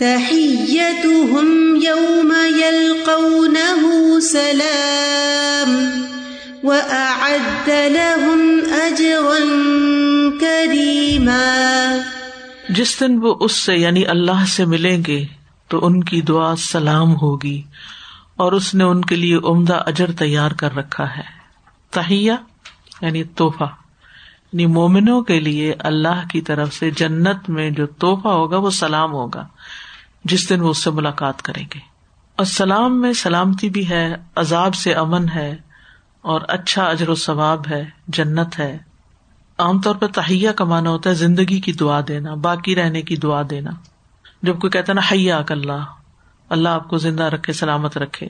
تحيتهم يوم يلقونه سلام وأعد لهم أجرا كريما جس دن وہ اس سے یعنی اللہ سے ملیں گے تو ان کی دعا سلام ہوگی اور اس نے ان کے لیے عمدہ اجر تیار کر رکھا ہے۔ تہیا یعنی توحفہ یعنی مومنوں کے لیے اللہ کی طرف سے جنت میں جو توحفہ ہوگا وہ سلام ہوگا۔ جس دن وہ اس سے ملاقات کریں گے۔ اور سلام میں سلامتی بھی ہے، عذاب سے امن ہے، اور اچھا اجر و ثواب ہے، جنت ہے۔ عام طور پر تہیا کمانا ہوتا ہے زندگی کی دعا دینا، باقی رہنے کی دعا دینا۔ جب کوئی کہتا نا، حیا اللہ اللہ آپ کو زندہ رکھے، سلامت رکھے۔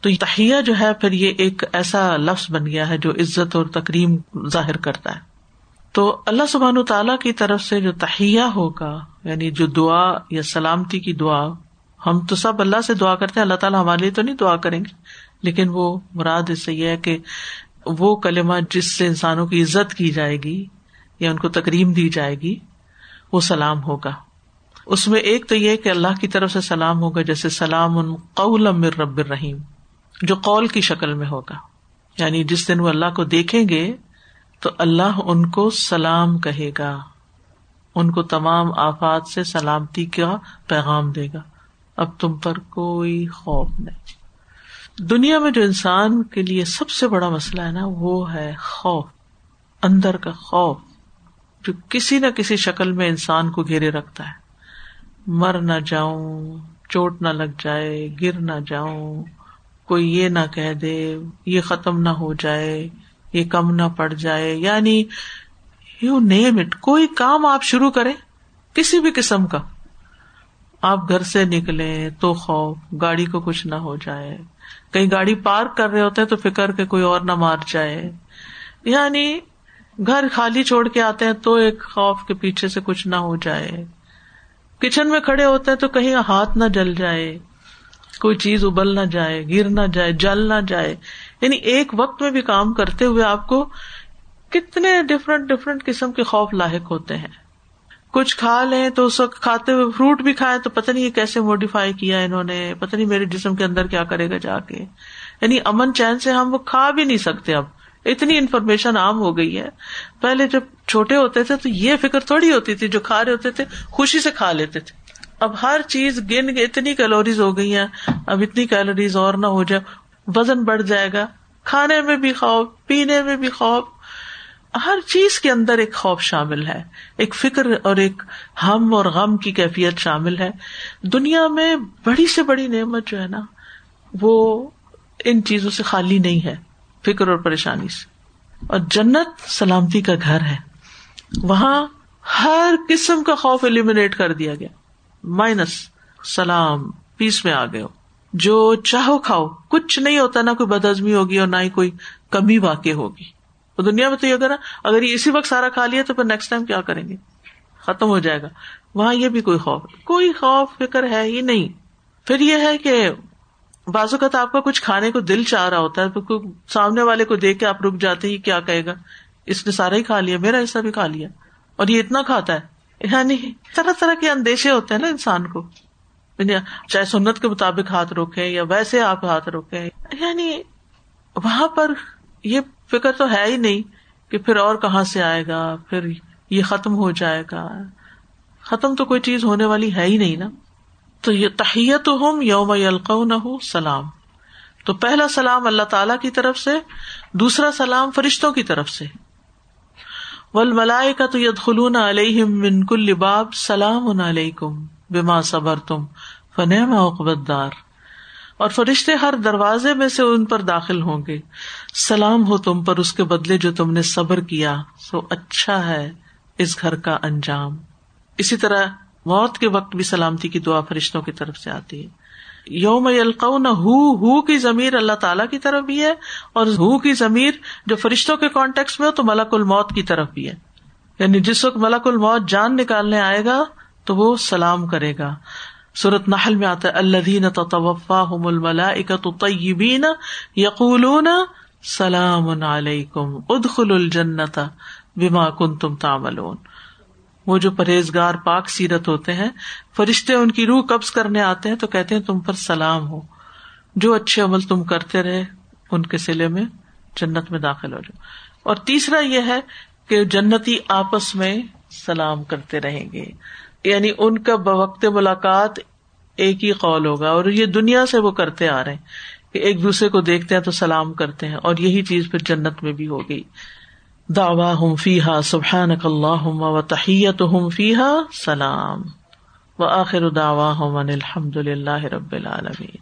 تو تہیا جو ہے، پھر یہ ایک ایسا لفظ بن گیا ہے جو عزت اور تکریم ظاہر کرتا ہے۔ تو اللہ سبحان تعالیٰ کی طرف سے جو تہیا ہوگا یعنی جو دعا یا سلامتی کی دعا، ہم تو سب اللہ سے دعا کرتے ہیں، اللہ تعالیٰ ہمارے لیے تو نہیں دعا کریں گے۔ لیکن وہ مراد اس سے یہ ہے کہ وہ کلمہ جس سے انسانوں کی عزت کی جائے گی یا ان کو تکریم دی جائے گی، وہ سلام ہوگا۔ اس میں ایک تو یہ کہ اللہ کی طرف سے سلام ہوگا، جیسے سلام ان قول امر رب الرحیم، جو قول کی شکل میں ہوگا۔ یعنی جس دن وہ اللہ کو دیکھیں گے تو اللہ ان کو سلام کہے گا۔ ان کو تمام آفات سے سلامتی کا پیغام دے گا۔ اب تم پر کوئی خوف نہیں۔ دنیا میں جو انسان کے لیے سب سے بڑا مسئلہ ہے نا، وہ ہے خوف۔ اندر کا خوف جو کسی نہ کسی شکل میں انسان کو گھیرے رکھتا ہے۔ مر نہ جاؤں، چوٹ نہ لگ جائے، گر نہ جاؤں، کوئی یہ نہ کہہ دے، یہ ختم نہ ہو جائے۔ یہ کم نہ پڑ جائے یعنی یو نیم اٹ کوئی کام آپ شروع کریں کسی بھی قسم کا۔ آپ گھر سے نکلے تو خوف، گاڑی کو کچھ نہ ہو جائے۔ کہیں گاڑی پارک کر رہے ہوتے ہیں تو فکر کے کوئی اور نہ مار جائے۔ یعنی گھر خالی چھوڑ کے آتے ہیں تو ایک خوف کے پیچھے سے کچھ نہ ہو جائے۔ کچن میں کھڑے ہوتے ہیں تو کہیں ہاتھ نہ جل جائے۔ کوئی چیز ابل نہ جائے گر نہ جائے، جل نہ جائے۔ یعنی ایک وقت میں بھی کام کرتے ہوئے آپ کو کتنے ڈفرنٹ ڈفرنٹ قسم کے خوف لاحق ہوتے ہیں۔ کچھ کھا لیں تو اس وقت کھاتے ہوئے فروٹ بھی کھائے تو پتہ نہیں یہ کیسے موڈیفائی کیا انہوں نے، پتہ نہیں میرے جسم کے اندر کیا کرے گا جا کے۔ یعنی امن چین سے ہم وہ کھا بھی نہیں سکتے اب۔ اتنی انفارمیشن عام ہو گئی ہے۔ پہلے جب چھوٹے ہوتے تھے تو یہ فکر تھوڑی ہوتی تھی، جو کھا رہے ہوتے تھے خوشی سے کھا لیتے تھے۔ اب ہر چیز گن اتنی کیلوریز ہو گئی ہیں۔ اب اتنی کیلوریز اور نہ ہو جائے۔ وزن بڑھ جائے گا، کھانے میں بھی خوف، پینے میں بھی خوف۔ ہر چیز کے اندر ایک خوف شامل ہے، ایک فکر اور ایک ہم اور غم کی کیفیت شامل ہے۔ دنیا میں بڑی سے بڑی نعمت جو ہے نا، وہ ان چیزوں سے خالی نہیں ہے، فکر اور پریشانی سے۔ اور جنت سلامتی کا گھر ہے۔ وہاں ہر قسم کا خوف ایلیمنیٹ کر دیا گیا۔ مائنس سلام پیس میں آ گئے ہو۔ جو چاہو کھاؤ کچھ نہیں ہوتا نہ کوئی بد ہزمی ہوگی اور نہ ہی کوئی کمی واقع ہوگی۔ دنیا میں تو یہ اگر اگر یہ اسی وقت سارا کھا لیا تو پھر نیکسٹ ٹائم کیا کریں گے؟ ختم ہو جائے گا۔ وہاں یہ بھی کوئی خوف کوئی خوف، فکر ہے ہی نہیں۔ پھر یہ ہے کہ بازو کا تو آپ کا کچھ کھانے کو دل چاہ رہا ہوتا ہے سامنے والے کو دیکھ کے آپ رک جاتے ہی کیا کہے گا؟ اس نے سارا ہی کھا لیا، میرا حصہ بھی کھا لیا۔ اور یہ اتنا کھاتا ہے۔ یعنی طرح طرح کے اندیشے ہوتے ہیں نا انسان کو۔ یعنی چاہے سنت کے مطابق ہاتھ روکے یا ویسے آپ ہاتھ روکے یعنی وہاں پر یہ فکر تو ہے ہی نہیں کہ پھر اور کہاں سے آئے گا، پھر یہ ختم ہو جائے گا۔ ختم تو کوئی چیز ہونے والی ہے ہی نہیں نا۔ تو یہ تحیت ہوں یوم یلقون سلام۔ تو پہلا سلام اللہ تعالی کی طرف سے، دوسرا سلام فرشتوں کی طرف سے۔ ول ملائے کا تو ید خلون علیہ من کل باب سلام علیکم۔ بما صبر تم فن اقبت دار اور فرشتے ہر دروازے میں سے ان پر داخل ہوں گے۔ سلام ہو تم پر اس کے بدلے جو تم نے صبر کیا، سو اچھا ہے اس گھر کا انجام۔ اسی طرح موت کے وقت بھی سلامتی کی دعا فرشتوں کی طرف سے آتی ہے۔ یوم یلقون ہو ہو کی ضمیر اللہ تعالیٰ کی طرف بھی ہے، اور ہو کی ضمیر جو فرشتوں کے کانٹیکس میں ہو تو ملک الموت کی طرف بھی ہے۔ یعنی جس وقت ملک الموت جان نکالنے آئے گا تو وہ سلام کرے گا۔ سورت نحل میں آتا ہے اللہ توفا الملا طیبین سلام علیکم ادخل الجنت بما کن تم تاملون وہ جو پرہیزگار پاک سیرت ہوتے ہیں، فرشتے ان کی روح قبض کرنے آتے ہیں تو کہتے ہیں تم پر سلام ہو۔ جو اچھے عمل تم کرتے رہے، ان کے سلے میں جنت میں داخل ہو جاؤ۔ اور تیسرا یہ ہے کہ جنتی آپس میں سلام کرتے رہیں گے۔ یعنی ان کا بوقت ملاقات ایک ہی قول ہوگا اور یہ دنیا سے وہ کرتے آ رہے ہیں کہ ایک دوسرے کو دیکھتے ہیں تو سلام کرتے ہیں اور یہی چیز پھر جنت میں بھی ہوگی۔ داوا ہوں فی ہا سبحان اللہ و تحیت ہوں فی ہا سلام۔ و آخر داوا ہوں الحمد للہ رب العالمین۔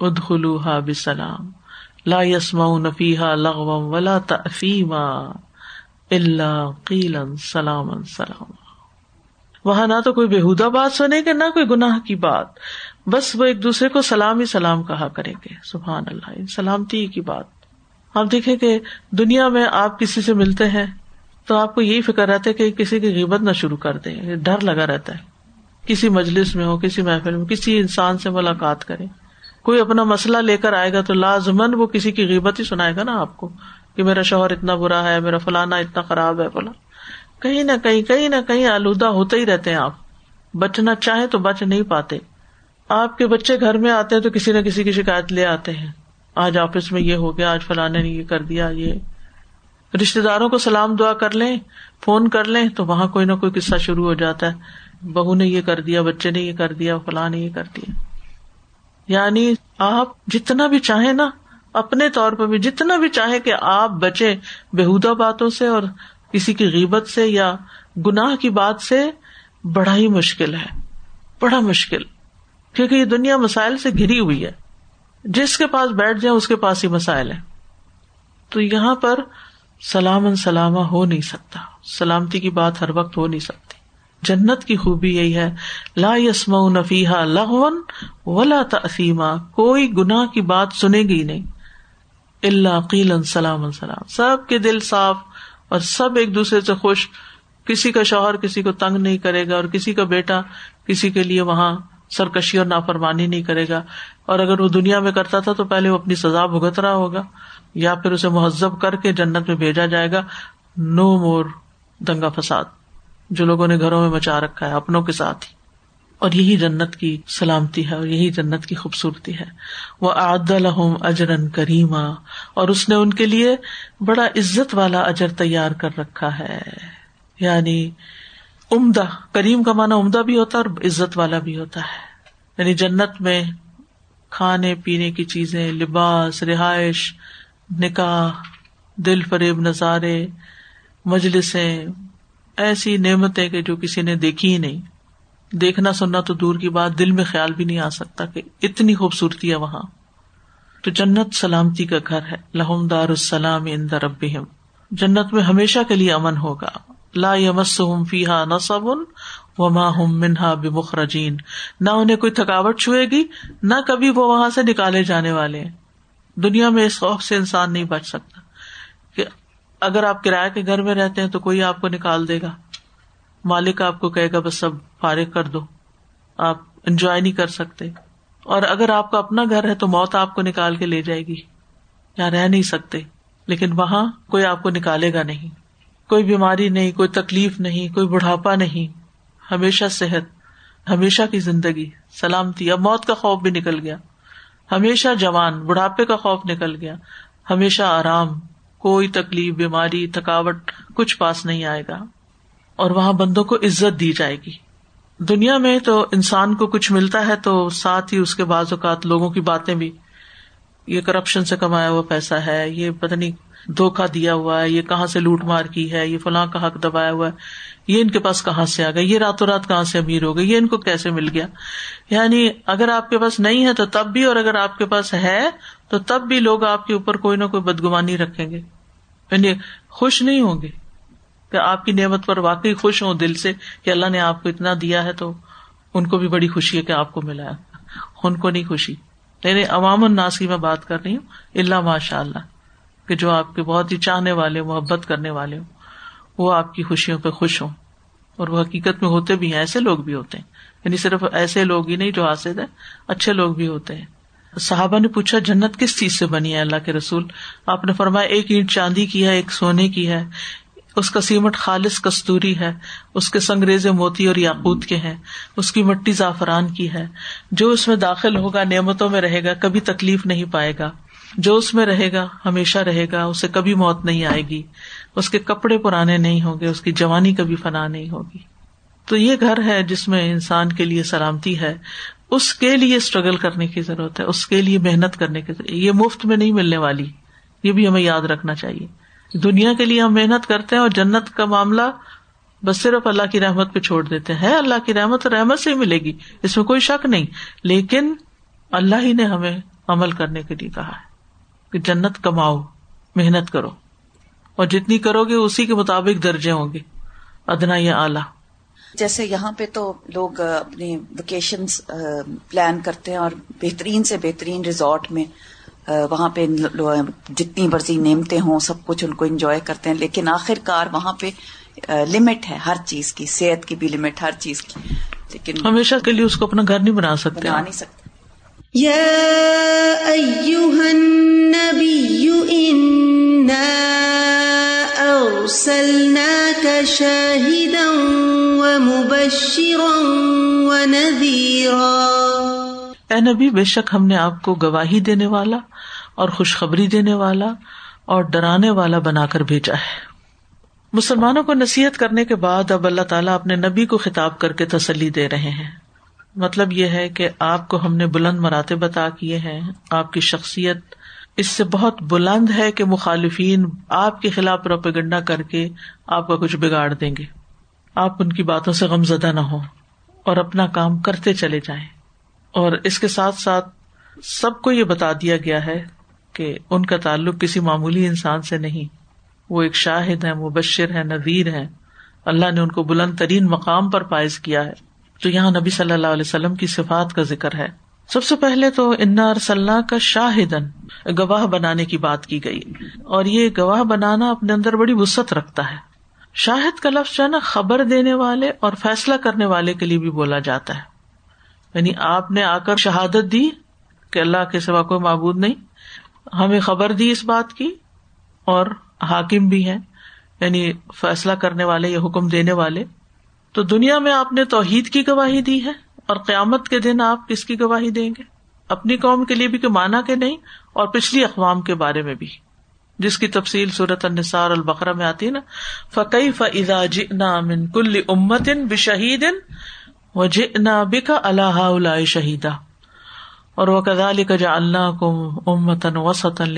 ادخلوها بسلام۔ لا يسمعون فيها لغوا ولا تأثیما۔ الا قیلا سلاما سلاما۔ وہاں نہ تو کوئی بےحدہ بات سنے گے نہ کوئی گناہ کی بات۔ بس وہ ایک دوسرے کو سلام ہی سلام کہا کریں گے۔ سبحان اللہ سلامتی کی بات۔ آپ دیکھیں کہ دنیا میں آپ کسی سے ملتے ہیں تو آپ کو یہی فکر رہتا ہے کہ کسی کی غیبت نہ شروع کر دیں۔ ڈر لگا رہتا ہے۔ کسی مجلس میں ہو، کسی محفل میں، کسی انسان سے ملاقات کرے کوئی اپنا مسئلہ لے کر آئے گا تو لازمن وہ کسی کی غیبت ہی سنائے گا نا آپ کو کہ میرا شوہر اتنا برا ہے، میرا فلانا اتنا خراب ہے، فلاں۔ کہیں نہ کہیں کہیں نہ کہیں آلودہ ہوتے ہی رہتے ہیں آپ۔ بچنا چاہے تو بچ نہیں پاتے۔ آپ کے بچے گھر میں آتے ہیں تو کسی نہ کسی کی شکایت لے آتے ہیں۔ آج آفس میں یہ ہو گیا، آج فلانے نے یہ کر دیا، یہ۔ رشتے داروں کو سلام دعا کر لیں، فون کر لیں تو وہاں کوئی نہ کوئی قصہ شروع ہو جاتا ہے۔ بہو نے یہ کر دیا، بچے نے یہ کر دیا، فلاں نے یہ کر دیا۔ یعنی آپ جتنا بھی چاہیں نا، اپنے طور پہ بھی جتنا بھی چاہے کہ آپ بچے بےحدہ باتوں سے اور کسی کی غیبت سے یا گناہ کی بات سے بڑا ہی مشکل ہے، بڑا مشکل، کیونکہ یہ دنیا مسائل سے گھری ہوئی ہے۔ جس کے پاس بیٹھ جائیں اس کے پاس ہی مسائل ہے تو یہاں پر سلام سلامہ ہو نہیں سکتا۔ سلامتی کی بات ہر وقت ہو نہیں سکتی۔ جنت کی خوبی یہی ہے، لا یسم نفیحا لغون ولا تسیما کوئی گناہ کی بات سنے گی نہیں۔ اللہ قیل سلام سلام۔ سب کے دل صاف اور سب ایک دوسرے سے خوش، کسی کا شوہر کسی کو تنگ نہیں کرے گا اور کسی کا بیٹا کسی کے لیے وہاں سرکشی اور نافرمانی نہیں کرے گا۔ اور اگر وہ دنیا میں کرتا تھا تو پہلے وہ اپنی سزا بھگت رہا ہوگا، یا پھر اسے مہذب کر کے جنت میں بھیجا جائے گا۔ نو مور دنگا فساد، جو لوگوں نے گھروں میں مچا رکھا ہے، اپنوں کے ساتھ ہی۔ اور یہی جنت کی سلامتی ہے اور یہی جنت کی خوبصورتی ہے۔ وہ آد الحم اجرن کریما، اور اس نے ان کے لیے بڑا عزت والا اجر تیار کر رکھا ہے۔ یعنی عمدہ، کریم کا مانا عمدہ بھی ہوتا ہے اور عزت والا بھی ہوتا ہے۔ یعنی جنت میں کھانے پینے کی چیزیں، لباس، رہائش، نکاح، دل فریب نظارے، مجلسیں، ایسی نعمتیں کہ جو کسی نے دیکھی ہی نہیں۔ دیکھنا سننا تو دور کی بات، دل میں خیال بھی نہیں آ سکتا کہ اتنی خوبصورتی ہے وہاں۔ تو جنت سلامتی کا گھر ہے۔ لہم دار السلام ان رب جنت میں ہمیشہ کے لیے امن ہوگا۔ لا یمس فیحا نصب و ماں ہم منہا بے مخرجین نہ انہیں کوئی تھکاوٹ چھوئے گی، نہ کبھی وہ وہاں سے نکالے جانے والے ہیں۔ دنیا میں اس خوف سے انسان نہیں بچ سکتا کہ اگر آپ کرایہ کے گھر میں رہتے ہیں تو کوئی آپ کو نکال دے گا۔ مالک آپ کو کہے گا بس سب فارغ کر دو، آپ انجوائے نہیں کر سکتے۔ اور اگر آپ کا اپنا گھر ہے تو موت آپ کو نکال کے لے جائے گی۔ یا رہ نہیں سکتے، لیکن وہاں کوئی آپ کو نکالے گا نہیں۔ کوئی بیماری نہیں، کوئی تکلیف نہیں، کوئی بڑھاپا نہیں۔ ہمیشہ صحت، ہمیشہ کی زندگی، سلامتی۔ اب موت کا خوف بھی نکل گیا۔ ہمیشہ جوان، بڑھاپے کا خوف نکل گیا۔ ہمیشہ آرام، کوئی تکلیف، بیماری، تھکاوٹ کچھ پاس نہیں آئے گا۔ اور وہاں بندوں کو عزت دی جائے گی۔ دنیا میں تو انسان کو کچھ ملتا ہے تو ساتھ ہی اس کے بعض اوقات لوگوں کی باتیں بھی۔ یہ کرپشن سے کمایا ہوا پیسہ ہے، یہ پتہ نہیں دھوکا دیا ہوا ہے، یہ کہاں سے لوٹ مار کی ہے، یہ فلاں کا حق دبایا ہوا ہے۔ یہ ان کے پاس کہاں سے آ گیا یہ راتوں رات کہاں سے امیر ہو گئی؟ یہ ان کو کیسے مل گیا؟ یعنی اگر آپ کے پاس نہیں ہے تو تب بھی اور اگر آپ کے پاس ہے تو تب بھی لوگ آپ کے اوپر کوئی نہ کوئی بدگمانی رکھیں گے۔ یعنی خوش نہیں ہوں گے۔ کہ آپ کی نعمت پر واقعی خوش ہوں دل سے کہ اللہ نے آپ کو اتنا دیا ہے تو ان کو بھی بڑی خوشی ہے کہ آپ کو ملا ان کو نہیں خوشی۔ یعنی عوام الناس کی میں بات کر رہی ہوں۔ اللہ ماشاء اللہ کہ جو آپ کے بہت ہی چاہنے والے، محبت کرنے والے ہوں، وہ آپ کی خوشیوں پہ خوش ہوں۔ اور وہ حقیقت میں ہوتے بھی ہیں، ایسے لوگ بھی ہوتے ہیں۔ یعنی صرف ایسے لوگ ہی نہیں جو حاصل ہے اچھے لوگ بھی ہوتے ہیں۔ صحابہ نے پوچھا، جنت کس چیز سے بنی ہے اللہ کے رسول؟ آپ نے فرمایا، ایک اینٹ چاندی کی ہے، ایک سونے کی ہے۔ اس کا سیمٹ خالص کستوری ہے، اس کے سنگریز موتی اور یاقوت کے ہیں، اس کی مٹی زعفران کی ہے۔ جو اس میں داخل ہوگا نعمتوں میں رہے گا، کبھی تکلیف نہیں پائے گا۔ جو اس میں رہے گا، ہمیشہ رہے گا، اسے کبھی موت نہیں آئے گی۔ اس کے کپڑے پرانے نہیں ہوں گے، اس کی جوانی کبھی فنا نہیں ہوگی۔ تو یہ گھر ہے جس میں انسان کے لیے سلامتی ہے۔ اس کے لیے اسٹرگل کرنے کی ضرورت ہے، اس کے لیے محنت کرنے کی ضرورت یہ مفت میں نہیں ملنے والی، یہ بھی ہمیں یاد رکھنا چاہیے۔ دنیا کے لیے ہم محنت کرتے ہیں اور جنت کا معاملہ بس صرف اللہ کی رحمت پہ چھوڑ دیتے ہیں۔ اللہ کی رحمت رحمت سے ہی ملے گی۔ اس میں کوئی شک نہیں۔ لیکن اللہ ہی نے ہمیں عمل کرنے کے لیے کہا ہے کہ جنت کماؤ، محنت کرو۔ اور جتنی کرو گے، اسی کے مطابق درجے ہوں گے۔ ادنا یا اعلیٰ۔ جیسے یہاں پہ تو لوگ اپنی ویکیشن پلان کرتے ہیں اور بہترین سے بہترین ریزورٹ میں وہاں پہ جتنی مرضی نعمتیں ہوں سب کچھ ان کو انجوائے کرتے ہیں لیکن آخر کار وہاں پہ لمٹ ہے ہر چیز کی صحت کی بھی لمٹ ہر چیز کی۔ لیکن ہمیشہ کے لیے اس کو اپنا گھر نہیں بنا سکتے بنا نہیں سکتے۔ اے نبی، بے شک ہم نے آپ کو گواہی دینے والا اور خوشخبری دینے والا اور ڈرانے والا بنا کر بھیجا ہے۔ مسلمانوں کو نصیحت کرنے کے بعد اب اللہ تعالیٰ اپنے نبی کو خطاب کر کے تسلی دے رہے ہیں۔ مطلب یہ ہے کہ آپ کو ہم نے بلند مراتے بتا کیے ہیں۔ آپ کی شخصیت اس سے بہت بلند ہے کہ مخالفین آپ کے خلاف روپیگنڈا کر کے آپ کا کچھ بگاڑ دیں گے۔ آپ ان کی باتوں سے غم زدہ نہ ہو اور اپنا کام کرتے چلے جائیں۔ اور اس کے ساتھ ساتھ سب کو یہ بتا دیا گیا ہے کہ ان کا تعلق کسی معمولی انسان سے نہیں۔ وہ ایک شاہد ہے مبشر ہے نذیر ہے اللہ نے ان کو بلند ترین مقام پر پائز کیا ہے۔ تو یہاں نبی صلی اللہ علیہ وسلم کی صفات کا ذکر ہے۔ سب سے پہلے تو انا ارسلہ کا شاہدن گواہ بنانے کی بات کی گئی۔ اور یہ گواہ بنانا اپنے اندر بڑی وسط رکھتا ہے۔ شاہد کا لفظ جو ہے نا، خبر دینے والے اور فیصلہ کرنے والے کے لیے بھی بولا جاتا ہے۔ یعنی آپ نے آ کر شہادت دی کہ اللہ کے سوا کوئی معبود نہیں۔ ہمیں خبر دی اس بات کی اور حاکم بھی ہے یعنی فیصلہ کرنے والے یا حکم دینے والے۔ تو دنیا میں آپ نے توحید کی گواہی دی ہے اور قیامت کے دن آپ کس کی گواہی دیں گے؟ اپنی قوم کے لیے بھی کہ مانا کے نہیں اور پچھلی اقوام کے بارے میں بھی۔ جس کی تفصیل صورت النسار البقرا میں آتی ہے نا فقی فضا جنا من کل امتن بشہید و جنا بکا اللہ شہیدا اور وہ کدال کا اللہ کم امتن وسطن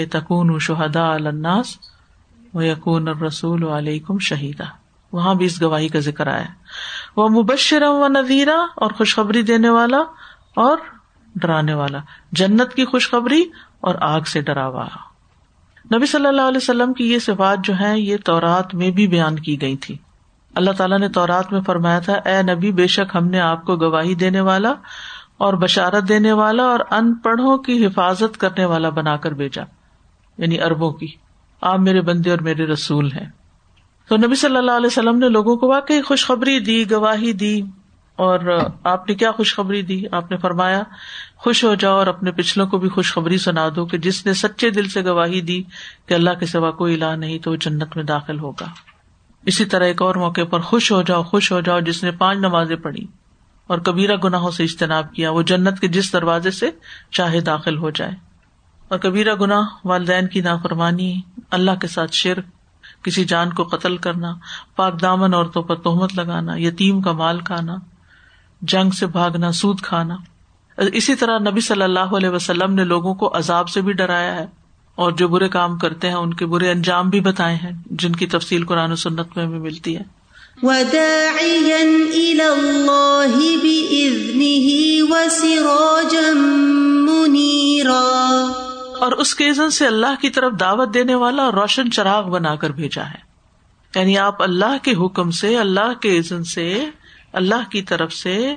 شہدا الناس و یقون رسول علیکم شہیدا وہاں بھی اس گواہی کا ذکر آیا وہ مبشر و نذیرہ اور خوشخبری دینے والا اور ڈرانے والا. جنت کی خوشخبری اور آگ سے ڈراوا نبی صلی اللہ علیہ وسلم کی یہ صفات جو ہے یہ تورات میں بھی بیان کی گئی تھی. اللہ تعالیٰ نے تورات میں فرمایا تھا، اے نبی، بے شک ہم نے آپ کو گواہی دینے والا اور بشارت دینے والا اور ان پڑھوں کی حفاظت کرنے والا بنا کر بھیجا یعنی اربوں کی۔ آپ میرے بندے اور میرے رسول ہیں۔ تو نبی صلی اللہ علیہ وسلم نے لوگوں کو واقعی خوشخبری دی، گواہی دی اور آپ نے کیا خوشخبری دی؟ آپ نے فرمایا، خوش ہو جاؤ اور اپنے پچھلوں کو بھی خوشخبری سنا دو کہ جس نے سچے دل سے گواہی دی کہ اللہ کے سوا کوئی علا نہیں تو وہ جنت میں داخل ہوگا۔ اسی طرح ایک اور موقع پر خوش ہو جاؤ، خوش ہو جاؤ، جس نے پانچ نمازیں پڑھی اور کبیرہ گناہوں سے اجتناب کیا، وہ جنت کے جس دروازے سے چاہے داخل ہو جائے۔ اور کبیرہ گناہ، والدین کی نافرمانی، اللہ کے ساتھ شرک، کسی جان کو قتل کرنا، پاک دامن عورتوں پر تہمت لگانا، یتیم کا مال کھانا، جنگ سے بھاگنا، سود کھانا۔ اسی طرح نبی صلی اللہ علیہ وسلم نے لوگوں کو عذاب سے بھی ڈرایا ہے۔ اور جو برے کام کرتے ہیں ان کے برے انجام بھی بتائے ہیں جن کی تفصیل قرآن و سنت میں بھی ملتی ہے۔ اور اس کے عزن سے اللہ کی طرف دعوت دینے والا اور روشن چراغ بنا کر بھیجا ہے۔ یعنی آپ اللہ کے حکم سے اللہ کے عزن سے اللہ کی طرف سے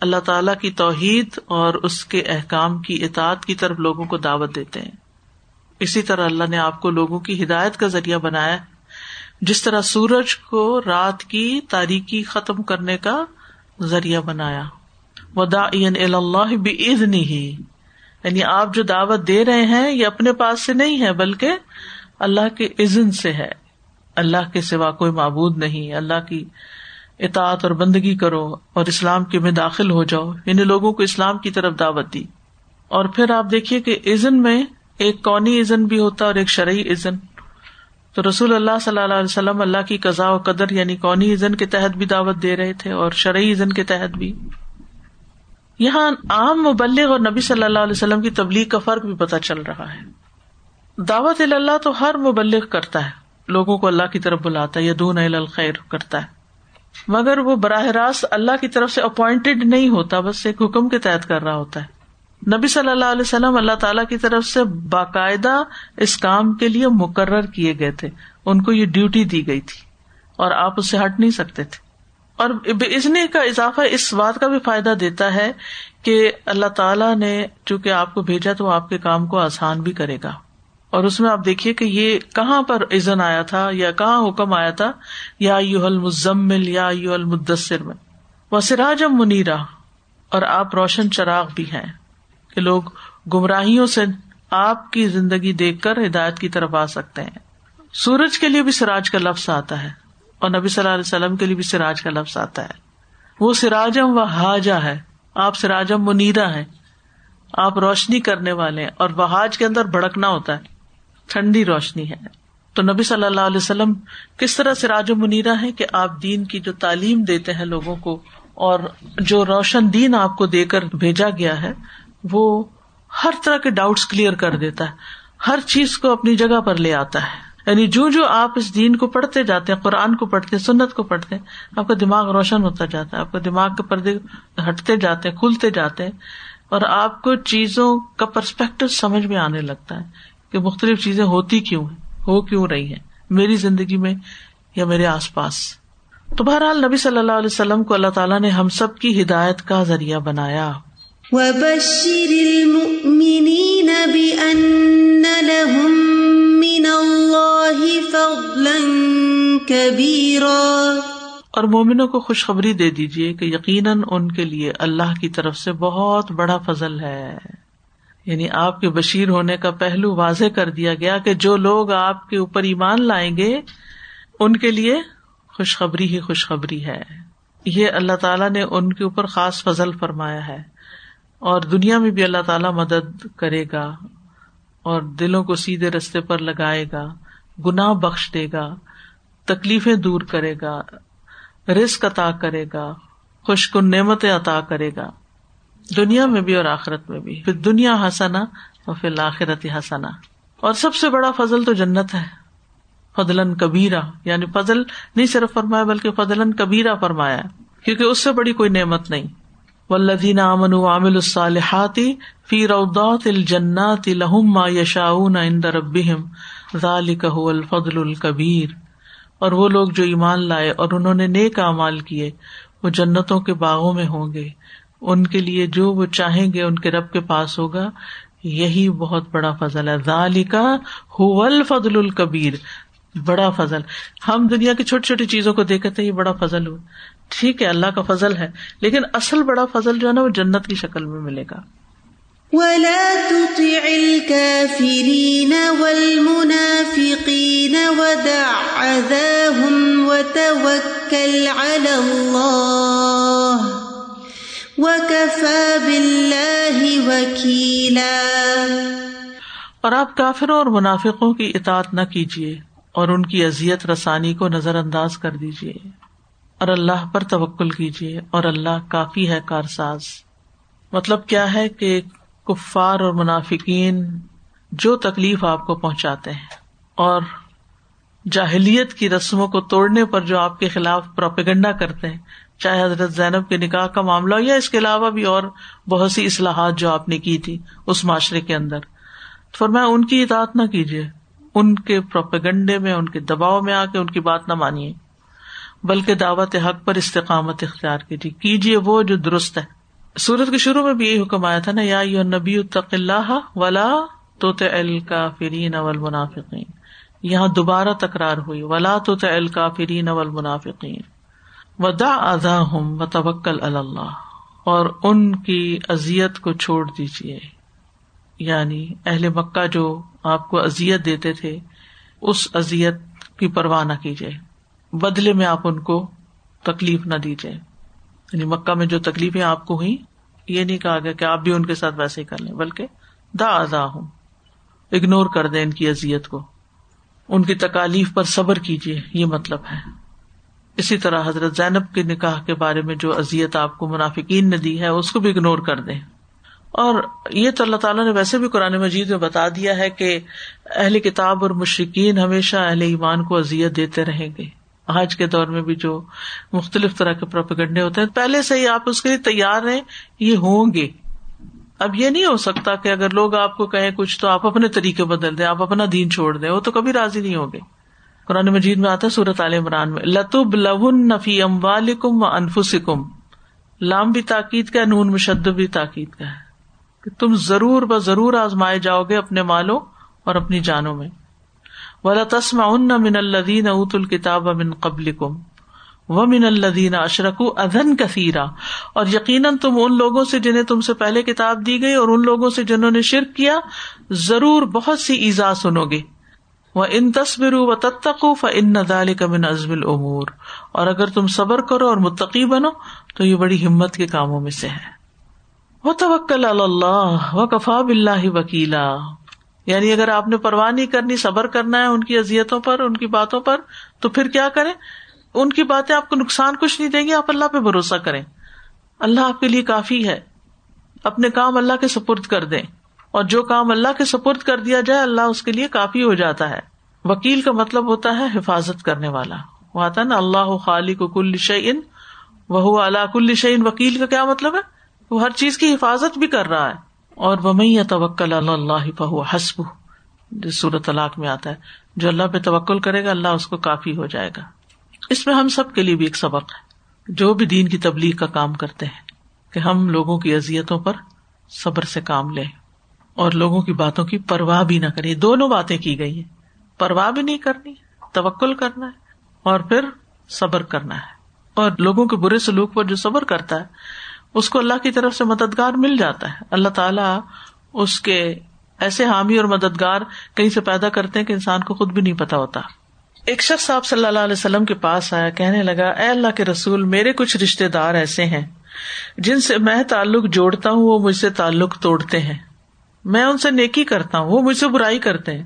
اللہ تعالی کی توحید اور اس کے احکام کی اطاعت کی طرف لوگوں کو دعوت دیتے ہیں۔ اسی طرح اللہ نے آپ کو لوگوں کی ہدایت کا ذریعہ بنایا جس طرح سورج کو رات کی تاریخی ختم کرنے کا ذریعہ بنایا۔ ودا اللہ بھی ہی یعنی آپ جو دعوت دے رہے ہیں، یہ اپنے پاس سے نہیں ہے، بلکہ اللہ کے عزن سے ہے۔ اللہ کے سوا کوئی معبود نہیں۔ اللہ کی اطاعت اور بندگی کرو اور اسلام کے میں داخل ہو جاؤ۔ یعنی لوگوں کو اسلام کی طرف دعوت دی۔ اور پھر آپ دیکھیے کہ عزن میں ایک قونی عزن بھی ہوتا ہے اور ایک شرعی عزن تو رسول اللہ صلی اللہ علیہ وسلم اللہ کی قزا و قدر یعنی قونی عزن کے تحت بھی دعوت دے رہے تھے اور شرعی عزن کے تحت بھی۔ یہاں عام مبلغ اور نبی صلی اللہ علیہ وسلم کی تبلیغ کا فرق بھی پتہ چل رہا ہے۔ دعوت اللہ تو ہر مبلغ کرتا ہے۔ لوگوں کو اللہ کی طرف بلاتا ہے یا دون الخیر کرتا ہے۔ مگر وہ براہ راست اللہ کی طرف سے اپوائنٹڈ نہیں ہوتا، بس ایک حکم کے تحت کر رہا ہوتا ہے۔ نبی صلی اللہ علیہ وسلم اللہ تعالیٰ کی طرف سے باقاعدہ اس کام کے لیے مقرر کیے گئے تھے۔ ان کو یہ ڈیوٹی دی گئی تھی اور آپ اس سے ہٹ نہیں سکتے تھے۔ اور ازنی کا اضافہ اس بات کا بھی فائدہ دیتا ہے کہ اللہ تعالیٰ نے چونکہ آپ کو بھیجا تو وہ آپ کے کام کو آسان بھی کرے گا۔ اور اس میں آپ دیکھیے کہ یہ کہاں پر عزن آیا تھا یا کہاں حکم آیا تھا؟ یا یو المزمل، یا یو المدثر میں۔ وہ سراج منیرا۔ اور آپ روشن چراغ بھی ہیں۔ کہ لوگ گمراہیوں سے آپ کی زندگی دیکھ کر ہدایت کی طرف آ سکتے ہیں۔ سورج کے لیے بھی سراج کا لفظ آتا ہے اور نبی صلی اللہ علیہ وسلم کے لیے بھی سراج کا لفظ آتا ہے۔ وہ سراجم و حاجہ ہے۔ آپ سراجم منیرا ہے آپ روشنی کرنے والے اور وہاج کے اندر بھڑکنا ہوتا ہے۔ ٹھنڈی روشنی ہے۔ تو نبی صلی اللہ علیہ وسلم کس طرح سے راج و منیرا ہے کہ آپ دین کی جو تعلیم دیتے ہیں لوگوں کو اور جو روشن دین آپ کو دے کر بھیجا گیا ہے وہ ہر طرح کے ڈاؤٹس کلیئر کر دیتا ہے۔ ہر چیز کو اپنی جگہ پر لے آتا ہے۔ یعنی جو جو آپ اس دین کو پڑھتے جاتے ہیں، قرآن کو پڑھتے ہیں، سنت کو پڑھتے ہیں، آپ کا دماغ روشن ہوتا جاتا ہے۔ آپ کا دماغ کے پردے ہٹتے جاتے ہیں، کھلتے جاتے ہیں۔ اور آپ کو چیزوں کا پرسپیکٹو سمجھ میں آنے لگتا ہے کہ مختلف چیزیں ہوتی کیوں ہیں، ہو کیوں رہی ہیں۔ میری زندگی میں یا میرے آس پاس۔ تو بہرحال نبی صلی اللہ علیہ وسلم کو اللہ تعالیٰ نے ہم سب کی ہدایت کا ذریعہ بنایا۔ اور مومنوں کو خوشخبری دے دیجیے کہ یقیناً ان کے لیے اللہ کی طرف سے بہت بڑا فضل ہے۔ یعنی آپ کے بشیر ہونے کا پہلو واضح کر دیا گیا کہ جو لوگ آپ کے اوپر ایمان لائیں گے، ان کے لیے خوشخبری ہی خوشخبری ہے۔ یہ اللہ تعالیٰ نے ان کے اوپر خاص فضل فرمایا ہے۔ اور دنیا میں بھی اللہ تعالیٰ مدد کرے گا اور دلوں کو سیدھے رستے پر لگائے گا، گناہ بخش دے گا، تکلیفیں دور کرے گا رسک عطا کرے گا خوشکن نعمتیں عطا کرے گا۔ دنیا میں بھی اور آخرت میں بھی۔ پھر دنیا ہسنا اور پھر آخرت ہسنا اور سب سے بڑا فضل تو جنت ہے۔ فضلن کبیرا یعنی فضل نہیں صرف فرمایا بلکہ فضلن کبیرا فرمایا کیونکہ اس سے بڑی کوئی نعمت نہیں۔ ولدین امن عامل الصالحاتی فی رودات الجنات لہم ما یشاؤن عند ربهم، ذالک هو الفضل الکبیر۔ اور وہ لوگ جو ایمان لائے اور انہوں نے نیک اعمال کیے، وہ جنتوں کے باغوں میں ہوں گے۔ ان کے لیے جو وہ چاہیں گے ان کے رب کے پاس ہوگا۔ یہی بہت بڑا فضل ہے۔ کا فضل الکبیر۔ بڑا فضل۔ ہم دنیا کی چھوٹی چھوٹی چیزوں کو دیکھتے ہیں، یہ بڑا فضل ہو ٹھیک ہے اللہ کا فضل ہے لیکن اصل بڑا فضل جو ہے نا وہ جنت کی شکل میں ملے گا۔ اور آپ کافروں اور منافقوں کی اطاعت نہ کیجیے اور ان کی ازیت رسانی کو نظر انداز کر دیجیے اور اللہ پر توکل کیجیے اور اللہ کافی ہے کارساز۔ مطلب کیا ہے کہ کفار اور منافقین جو تکلیف آپ کو پہنچاتے ہیں اور جاہلیت کی رسموں کو توڑنے پر جو آپ کے خلاف پروپیگنڈا کرتے ہیں، چاہے حضرت زینب کے نکاح کا معاملہ ہو یا اس کے علاوہ بھی اور بہت سی اصلاحات جو آپ نے کی تھی اس معاشرے کے اندر۔ فرمایا، ان کی اطاعت نہ کیجیے، ان کے پروپیگنڈے میں، ان کے دباؤ میں آ کے ان کی بات نہ مانیے۔ بلکہ دعوت حق پر استقامت اختیار کیجیے۔ کیجیے وہ جو درست ہے۔ سورت کے شروع میں بھی یہی حکم آیا تھا نا، یا یو نبی اللہ ولا تو کا فرین اول منافقین یہاں دوبارہ تکرار ہوئی، ولا تو کا فرین اول منافقین ودا ادا ہوں و توکل اللہ۔ اور ان کی ازیت کو چھوڑ دیجیے۔ یعنی اہل مکہ جو آپ کو ازیت دیتے تھے، اس ازیت کی پرواہ نہ کیجیے۔ بدلے میں آپ ان کو تکلیف نہ دیجیے یعنی مکہ میں جو تکلیفیں آپ کو ہوئی یہ نہیں کہا گیا کہ آپ بھی ان کے ساتھ ویسے ہی کر لیں، بلکہ دا ادا ہوں اگنور کر دیں ان کی ازیت کو۔ ان کی تکالیف پر صبر کیجیے یہ مطلب ہے۔ اسی طرح حضرت زینب کے نکاح کے بارے میں جو ازیت آپ کو منافقین نے دی ہے، اس کو بھی اگنور کر دیں۔ اور یہ تو اللہ تعالیٰ نے ویسے بھی قرآن مجید میں بتا دیا ہے کہ اہل کتاب اور مشرقین ہمیشہ اہل ایمان کو ازیت دیتے رہیں گے۔ آج کے دور میں بھی جو مختلف طرح کے پروپیگنڈے ہوتے ہیں، پہلے سے ہی آپ اس کے لیے تیار ہیں، یہ ہوں گے۔ اب یہ نہیں ہو سکتا کہ اگر لوگ آپ کو کہیں کچھ تو آپ اپنے طریقے بدل دیں، آپ اپنا دین چھوڑ دیں، وہ تو کبھی راضی نہیں ہوگے قرآن مجید میں آتا ہے سورت عال عمران میں لطب لون نفی ام والم و انفسکم۔ لام بھی تاکید کا نون مشد بھی تاکید کا ہے۔ کہ تم ضرور ب ضرور آزمائے جاؤ گے اپنے مالوں اور اپنی جانوں میں۔ ولا تسم ان من الدین ات الکتاب من قبل کم و من الدین اشرک ادن کثیرا اور یقیناً تم ان لوگوں سے جنہیں تم سے پہلے کتاب دی گئی اور ان لوگوں سے جنہوں نے شرک کیا، ضرور بہت سی ایزا سنو گے۔ وہ ان تصبر و تتقوف ان ندال من ازم العمور اور اگر تم صبر کرو اور متقی بنو، تو یہ بڑی ہمت کے کاموں میں سے ہے۔ وہ توکل اللہ و کفا بلّہ وکیلا یعنی اگر آپ نے پرواہ نہیں کرنی، صبر کرنا ہے ان کی ازیتوں پر، ان کی باتوں پر، تو پھر کیا کریں؟ ان کی باتیں آپ کو نقصان کچھ نہیں دیں گی، آپ اللہ پہ بھروسہ کریں۔ اللہ آپ کے لیے کافی ہے۔ اپنے کام اللہ کے سپرد کر دیں۔ اور جو کام اللہ کے سپرد کر دیا جائے، اللہ اس کے لیے کافی ہو جاتا ہے۔ وکیل کا مطلب ہوتا ہے حفاظت کرنے والا۔ وہ آتا نا، اللہ خالی کو کل شعین وہ اللہ کل شعین وکیل کا کیا مطلب ہے؟ وہ ہر چیز کی حفاظت بھی کر رہا ہے۔ اور وہ توکل اللہ فہو حسب جس صورت طلاق میں آتا ہے، جو اللہ پہ توکل کرے گا، اللہ اس کو کافی ہو جائے گا۔ اس میں ہم سب کے لیے بھی ایک سبق ہے۔ جو بھی دین کی تبلیغ کا کام کرتے ہیں، کہ ہم لوگوں کی ازیتوں پر صبر سے کام لیں۔ اور لوگوں کی باتوں کی پرواہ بھی نہ کریں۔ دونوں باتیں کی گئی ہیں۔ پرواہ بھی نہیں کرنی، توکل کرنا ہے اور پھر صبر کرنا ہے۔ اور لوگوں کے برے سلوک پر جو صبر کرتا ہے اس کو اللہ کی طرف سے مددگار مل جاتا ہے۔ اللہ تعالیٰ اس کے ایسے حامی اور مددگار کہیں سے پیدا کرتے ہیں کہ انسان کو خود بھی نہیں پتا ہوتا۔ ایک شخص آپ صلی اللہ علیہ وسلم کے پاس آیا، کہنے لگا، اے اللہ کے رسول، میرے کچھ رشتے دار ایسے ہیں، جن سے میں تعلق جوڑتا ہوں، وہ مجھ سے تعلق توڑتے ہیں۔ میں ان سے نیکی کرتا ہوں، وہ مجھ سے برائی کرتے ہیں۔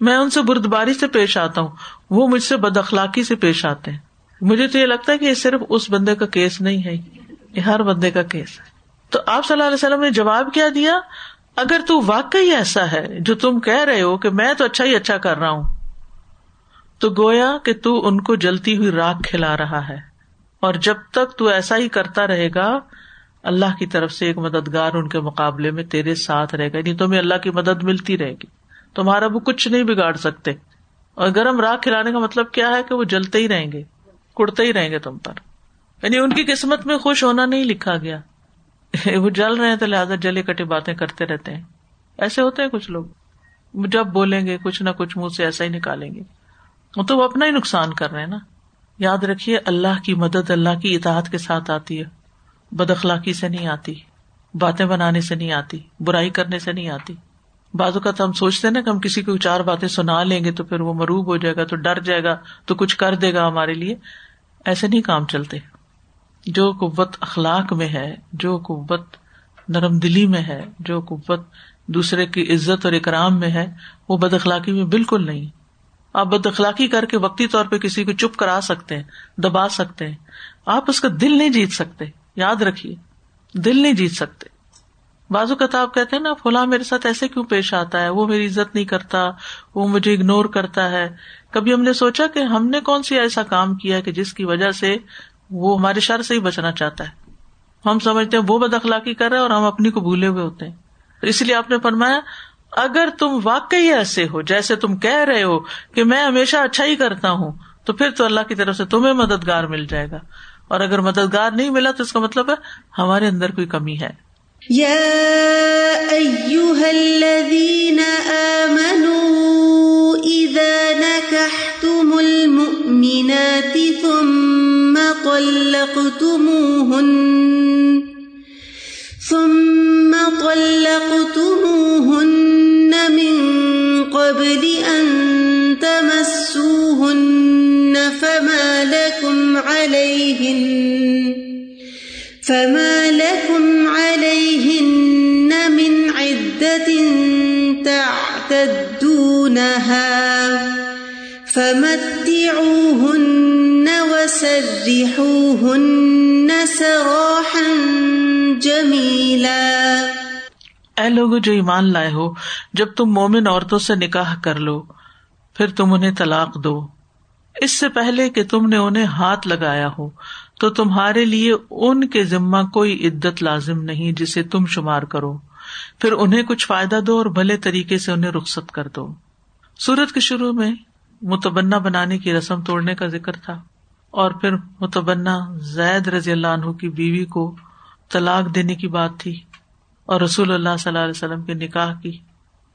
میں ان سے بردباری سے پیش آتا ہوں، وہ مجھ سے بد اخلاقی سے پیش آتے ہیں۔ مجھے تو یہ لگتا ہے کہ یہ صرف اس بندے کا کیس نہیں ہے۔ یہ ہر بندے کا کیس ہے۔ تو آپ صلی اللہ علیہ وسلم نے جواب کیا دیا، اگر تو واقعی ایسا ہے جو تم کہہ رہے ہو کہ میں تو اچھا ہی اچھا کر رہا ہوں، تو گویا کہ تو ان کو جلتی ہوئی راک کھلا رہا ہے۔ اور جب تک تو ایسا ہی کرتا رہے گا، اللہ کی طرف سے ایک مددگار ان کے مقابلے میں تیرے ساتھ رہے گا۔ نہیں تمہیں اللہ کی مدد ملتی رہے گی۔ تمہارا وہ کچھ نہیں بگاڑ سکتے۔ اور گرم راک کھلانے کا مطلب کیا ہے کہ وہ جلتے ہی رہیں گے، کڑتے ہی رہیں گے تم پر۔ یعنی ان کی قسمت میں خوش ہونا نہیں لکھا گیا۔ وہ جل رہے ہیں تو لہٰذا جلے کٹے باتیں کرتے رہتے ہیں۔ ایسے ہوتے ہیں کچھ لوگ۔ جب بولیں گے، کچھ نہ کچھ منہ سے ایسا ہی نکالیں گے۔ وہ تو وہ اپنا ہی نقصان کر رہے ہیں نا۔ یاد رکھیے، اللہ کی مدد، اللہ کی اطاعت کے ساتھ آتی ہے۔ بد اخلاقی سے نہیں آتی۔ باتیں بنانے سے نہیں آتی۔ برائی کرنے سے نہیں آتی۔ بعض اوقات ہم سوچتے نا کہ ہم کسی کو چار باتیں سنا لیں گے تو پھر وہ مروب ہو جائے گا، تو ڈر جائے گا، تو کچھ کر دے گا ہمارے لیے۔ ایسے نہیں کام چلتے۔ جو قوت اخلاق میں ہے، جو قوت نرم دلی میں ہے، جو قوت دوسرے کی عزت اور اکرام میں ہے، وہ بد اخلاقی میں بالکل نہیں۔ آپ بد اخلاقی کر کے وقتی طور پہ کسی کو چپ کرا سکتے ہیں، دبا سکتے ہیں۔ آپ اس کا دل نہیں جیت سکتے، یاد رکھیے۔ دل نہیں جیت سکتے۔ بازو کتاب کہتے ہیں نا، فلاں میرے ساتھ ایسے کیوں پیش آتا ہے؟ وہ میری عزت نہیں کرتا، وہ مجھے اگنور کرتا ہے۔ کبھی ہم نے سوچا کہ ہم نے کون سی ایسا کام کیا کہ جس کی وجہ سے وہ ہمارے شر سے ہی بچنا چاہتا ہے۔ ہم سمجھتے ہیں وہ بد اخلاقی کر رہے اور ہم اپنی کو بھولے ہوئے ہوتے ہیں۔ اس لیے آپ نے فرمایا، اگر تم واقعی ایسے ہو، جیسے تم کہہ رہے ہو کہ میں ہمیشہ اچھا ہی کرتا ہوں، تو پھر تو اللہ کی طرف سے تمہیں مددگار مل جائے گا۔ اور اگر مددگار نہیں ملا تو اس کا مطلب ہے، ہمارے اندر کوئی کمی ہے۔ ثم طلقتموهن. ثم طلقتموهن من قبل أن تمسوهن فما لكم عليهن، فما لكم عليهن من عدة تعتدونها، فمتعوهن وسرحوهن سراحا جميلا اے لوگ جو ایمان لائے ہو، جب تم مومن عورتوں سے نکاح کر لو، پھر تم انہیں طلاق دو۔ اس سے پہلے کہ تم نے انہیں ہاتھ لگایا ہو، تو تمہارے لیے ان کے ذمہ کوئی عدت لازم نہیں جسے تم شمار کرو۔ پھر انہیں کچھ فائدہ دو اور بھلے طریقے سے انہیں رخصت کر دو۔ سورت کے شروع میں متبنا بنانے کی رسم توڑنے کا ذکر تھا۔ اور پھر متبنا زید رضی اللہ عنہ کی بیوی کو طلاق دینے کی بات تھی اور رسول اللہ صلی اللہ علیہ وسلم کے نکاح کی۔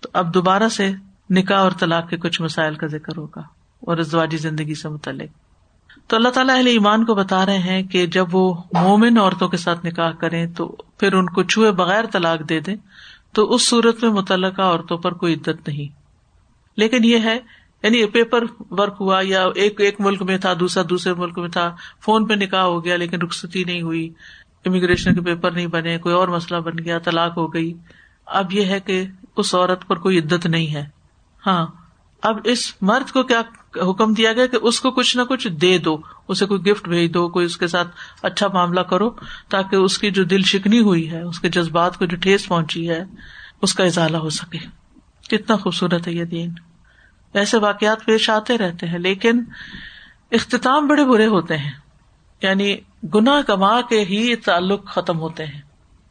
تو اب دوبارہ سے نکاح اور طلاق کے کچھ مسائل کا ذکر ہوگا اور ازواجی زندگی سے متعلق۔ تو اللہ تعالیٰ اہل ایمان کو بتا رہے ہیں کہ جب وہ مومن عورتوں کے ساتھ نکاح کریں تو پھر ان کو چھوئے بغیر طلاق دے دیں تو اس صورت میں متعلقہ عورتوں پر کوئی عدت نہیں۔ لیکن یہ ہے یعنی پیپر ورک ہوا یا ایک ایک ملک میں تھا، دوسرا دوسرے ملک میں تھا، فون پہ نکاح ہو گیا لیکن رخصتی نہیں ہوئی امیگریشن کے پیپر نہیں بنے، کوئی اور مسئلہ بن گیا، طلاق ہو گئی۔ اب یہ ہے کہ اس عورت پر کوئی عدت نہیں ہے۔ ہاں۔ اب اس مرد کو کیا حکم دیا گیا کہ اس کو کچھ نہ کچھ دے دو، اسے کوئی گفٹ بھیج دو، کوئی اس کے ساتھ اچھا معاملہ کرو تاکہ اس کی جو دل شکنی ہوئی ہے، اس کے جذبات کو جو ٹھیس پہنچی ہے، اس کا اضالہ ہو سکے۔ کتنا خوبصورت ہے یہ دین۔ ایسے واقعات پیش آتے رہتے ہیں، لیکن اختتام بڑے برے ہوتے ہیں۔ یعنی گنا کما کے ہی تعلق ختم ہوتے ہیں۔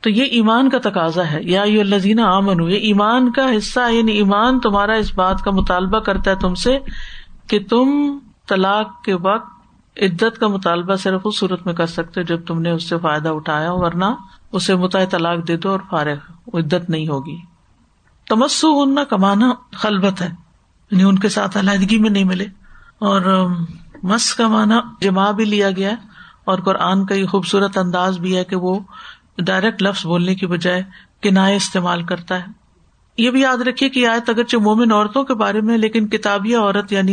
تو یہ ایمان کا تقاضا ہے۔ یا یہ لذین آمن یہ ایمان کا حصہ یعنی ایمان تمہارا اس بات کا مطالبہ کرتا ہے تم سے کہ تم طلاق کے وقت عدت کا مطالبہ صرف اس صورت میں کر سکتے جب تم نے اس سے فائدہ اٹھایا ورنہ اسے متع طلاق دے دو اور فارغ عدت نہیں ہوگی۔ تمسو ہننا کمانا خلبت ہے۔ یعنی ان کے ساتھ علیحدگی میں نہیں ملے۔ اور مس کا مانا جمع بھی لیا گیا اور قرآن کا یہ خوبصورت انداز بھی ہے کہ وہ ڈائریکٹ لفظ بولنے کی بجائے کنائے استعمال کرتا ہے۔ یہ بھی یاد رکھیے کہ آیت اگرچہ مومن عورتوں کے بارے میں لیکن کتابی عورت یعنی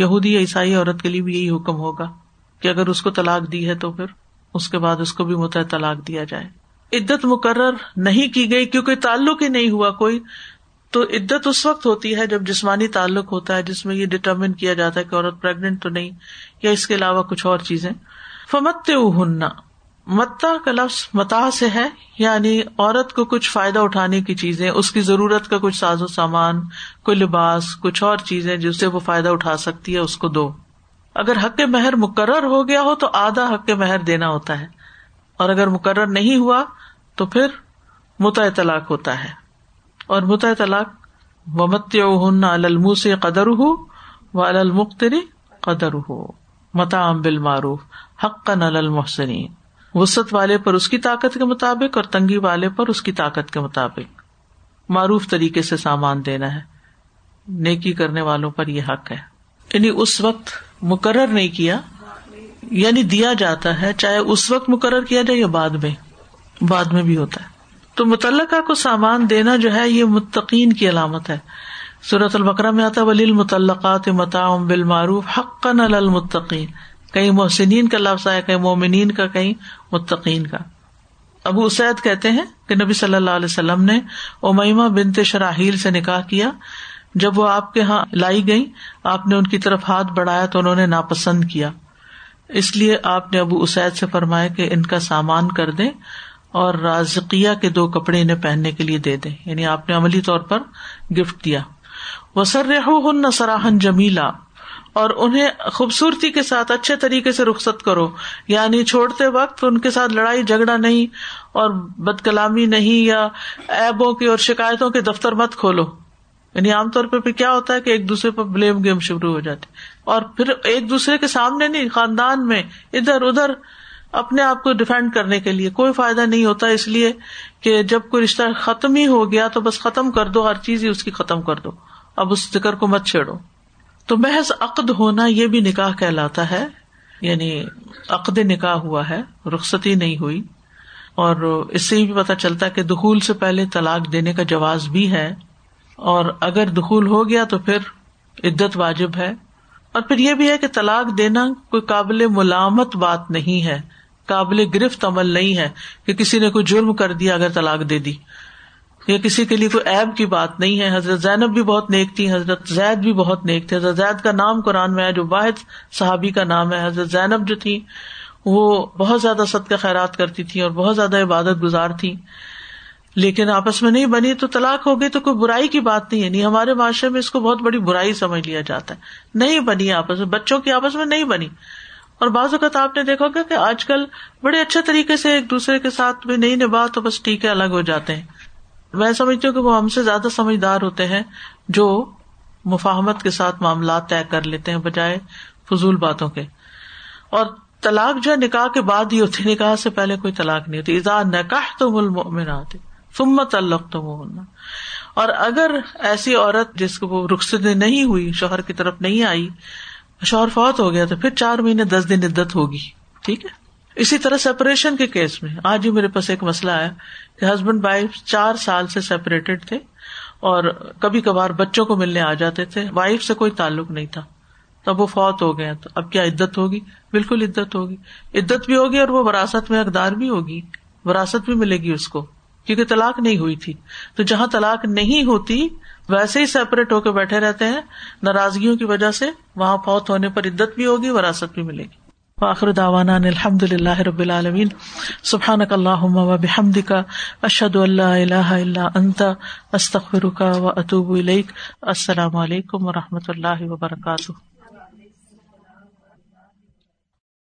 یہودی یا عیسائی عورت کے لیے بھی یہی حکم ہوگا کہ اگر اس کو طلاق دی ہے تو پھر اس کے بعد اس کو بھی متحد طلاق دیا جائے۔ عدت مقرر نہیں کی گئی کیونکہ تعلق ہی نہیں ہوا، کوئی تو عدت اس وقت ہوتی ہے جب جسمانی تعلق ہوتا ہے جس میں یہ ڈٹرمن کیا جاتا ہے کہ عورت پرگنٹ تو نہیں، یا اس کے علاوہ کچھ اور چیزیں۔ فمت ہننا متا کا لفظ متا سے ہے یعنی عورت کو کچھ فائدہ اٹھانے کی چیزیں، اس کی ضرورت کا کچھ ساز و سامان، کوئی لباس، کچھ اور چیزیں جس سے وہ فائدہ اٹھا سکتی ہے، اس کو دو۔ اگر حق مہر مقرر ہو گیا ہو تو آدھا حق مہر دینا ہوتا ہے۔ اور اگر مقرر نہیں ہوا تو پھر متع طلاق ہوتا ہے۔ اور متع طلاق. ومت ہن المو سے قدر ہو و المختری قدر ہو متا ام بل معروف حق نل المحسنین وسط والے پر اس کی طاقت کے مطابق اور تنگی والے پر اس کی طاقت کے مطابق. معروف طریقے سے سامان دینا ہے. نیکی کرنے والوں پر یہ حق ہے. یعنی اس وقت مقرر نہیں کیا. یعنی دیا جاتا ہے چاہے اس وقت مقرر کیا جائے یا بعد میں. بعد میں بھی ہوتا ہے. تو متعلقہ کو سامان دینا جو ہے یہ متقین کی علامت ہے۔ صورت البکرا میں آتا ولی المتعلقات متا بالمعروف حق المتقین کہیں محسنین کا لفظ آیا، کہیں مومنین کا، کہیں متقین کا۔ ابو اسید کہتے ہیں کہ نبی صلی اللہ علیہ وسلم نے امیما بنتے شراہیل سے نکاح کیا۔ جب وہ آپ کے یہاں لائی گئی آپ نے ان کی طرف ہاتھ بڑھایا تو انہوں نے ناپسند کیا۔ اس لیے آپ نے ابو اسید سے فرمایا کہ ان کا سامان کر دیں۔ اور رازقیہ کے دو کپڑے انہیں پہننے کے لیے دے دیں۔ یعنی آپ نے عملی طور پر گفٹ دیا۔ وسر ہن سراہن جمیلا اور انہیں خوبصورتی کے ساتھ اچھے طریقے سے رخصت کرو۔ یعنی چھوڑتے وقت ان کے ساتھ لڑائی، جھگڑا نہیں اور بد کلامی نہیں یا ایبوں کی اور شکایتوں کے دفتر مت کھولو۔ یعنی عام طور پہ کیا ہوتا ہے کہ ایک دوسرے پر بلیم گیم شروع ہو جاتے اور پھر ایک دوسرے کے سامنے نہیں، خاندان میں ادھر ادھر اپنے آپ کو ڈیفینڈ کرنے کے لیے کوئی فائدہ نہیں ہوتا، اس لیے کہ جب کوئی رشتہ ختم ہی ہو گیا تو بس ختم کر دو، ہر چیز ہی اس کی ختم کر دو۔ اب اس ذکر کو مت چھیڑو۔ تو محض عقد ہونا یہ بھی نکاح کہلاتا ہے یعنی عقد نکاح ہوا ہے رخصتی نہیں ہوئی۔ اور اس سے بھی پتا چلتا ہے کہ دخول سے پہلے طلاق دینے کا جواز بھی ہے۔ اور اگر دخول ہو گیا تو پھر عدت واجب ہے۔ اور پھر یہ بھی ہے کہ طلاق دینا کوئی قابل ملامت بات نہیں ہے۔ قابل گرفت عمل نہیں ہے کہ کسی نے کوئی جرم کر دیا اگر طلاق دے دی۔ یا کسی کے لیے کوئی ایب کی بات نہیں ہے۔ حضرت زینب بھی بہت نیک تھی، حضرت زید بھی بہت نیک تھے۔ حضرت زید کا نام قرآن میں ہے، جو واحد صحابی کا نام ہے۔ حضرت زینب جو تھی، وہ بہت زیادہ صدقہ خیرات کرتی تھی اور بہت زیادہ عبادت گزار تھی۔ لیکن آپس میں نہیں بنی تو طلاق ہو گئی تو کوئی برائی کی بات نہیں ہے۔ نہیں ہمارے معاشرے میں اس کو بہت بڑی برائی سمجھ لیا جاتا ہے۔ نہیں بنی آپس میں، بچوں کی آپس میں نہیں بنی۔ اور بعض اوقات آپ نے دیکھا کہ آج کل بڑے اچھے طریقے سے ایک دوسرے کے ساتھ بھی نہیں نبھا تو بس ٹھیک ہے الگ ہو جاتے ہیں۔ میں سمجھتی ہوں کہ وہ ہم سے زیادہ سمجھدار ہوتے ہیں جو مفاہمت کے ساتھ معاملات طے کر لیتے ہیں بجائے فضول باتوں کے۔ اور طلاق جو ہے نکاح کے بعد ہی ہوتی نکاح سے پہلے کوئی طلاق نہیں ہوتی۔ ایزا نکاح تو مل آتے سمت الق تو ہونا اور اگر ایسی عورت جس کو وہ رخصت نہیں ہوئی، شوہر کی طرف نہیں آئی شوہر فوت ہو گیا تو پھر چار مہینے دس دن عدت ہوگی، ٹھیک ہے؟ اسی طرح سیپریشن کے کیس میں، آج ہی میرے پاس ایک مسئلہ ہے کہ ہسبینڈ وائف چار سال سے سیپریٹڈ تھے اور کبھی کبھار بچوں کو ملنے آ جاتے تھے وائف سے کوئی تعلق نہیں تھا۔ تب وہ فوت ہو گیا تو اب کیا عدت ہوگی؟ بالکل عدت ہوگی۔ عدت بھی ہوگی اور وہ وراثت میں اقدار بھی ہوگی، وراثت بھی ملے گی اس کو، کیونکہ طلاق نہیں ہوئی تھی۔ تو جہاں طلاق نہیں ہوتی ویسے ہی سیپریٹ ہو کے بیٹھے رہتے ہیں۔ ناراضگیوں کی وجہ سے وہاں فوت ہونے پر عدت بھی ہوگی، وراثت بھی ملے گی۔ آخر داوانا الحمد للہ رب العالمین۔ سبحان اللہ و بحمد کا اشد اللہ اللہ اللہ انتا استخر کا و اطوب السلام علیکم و رحمۃ اللہ وبرکاتہ۔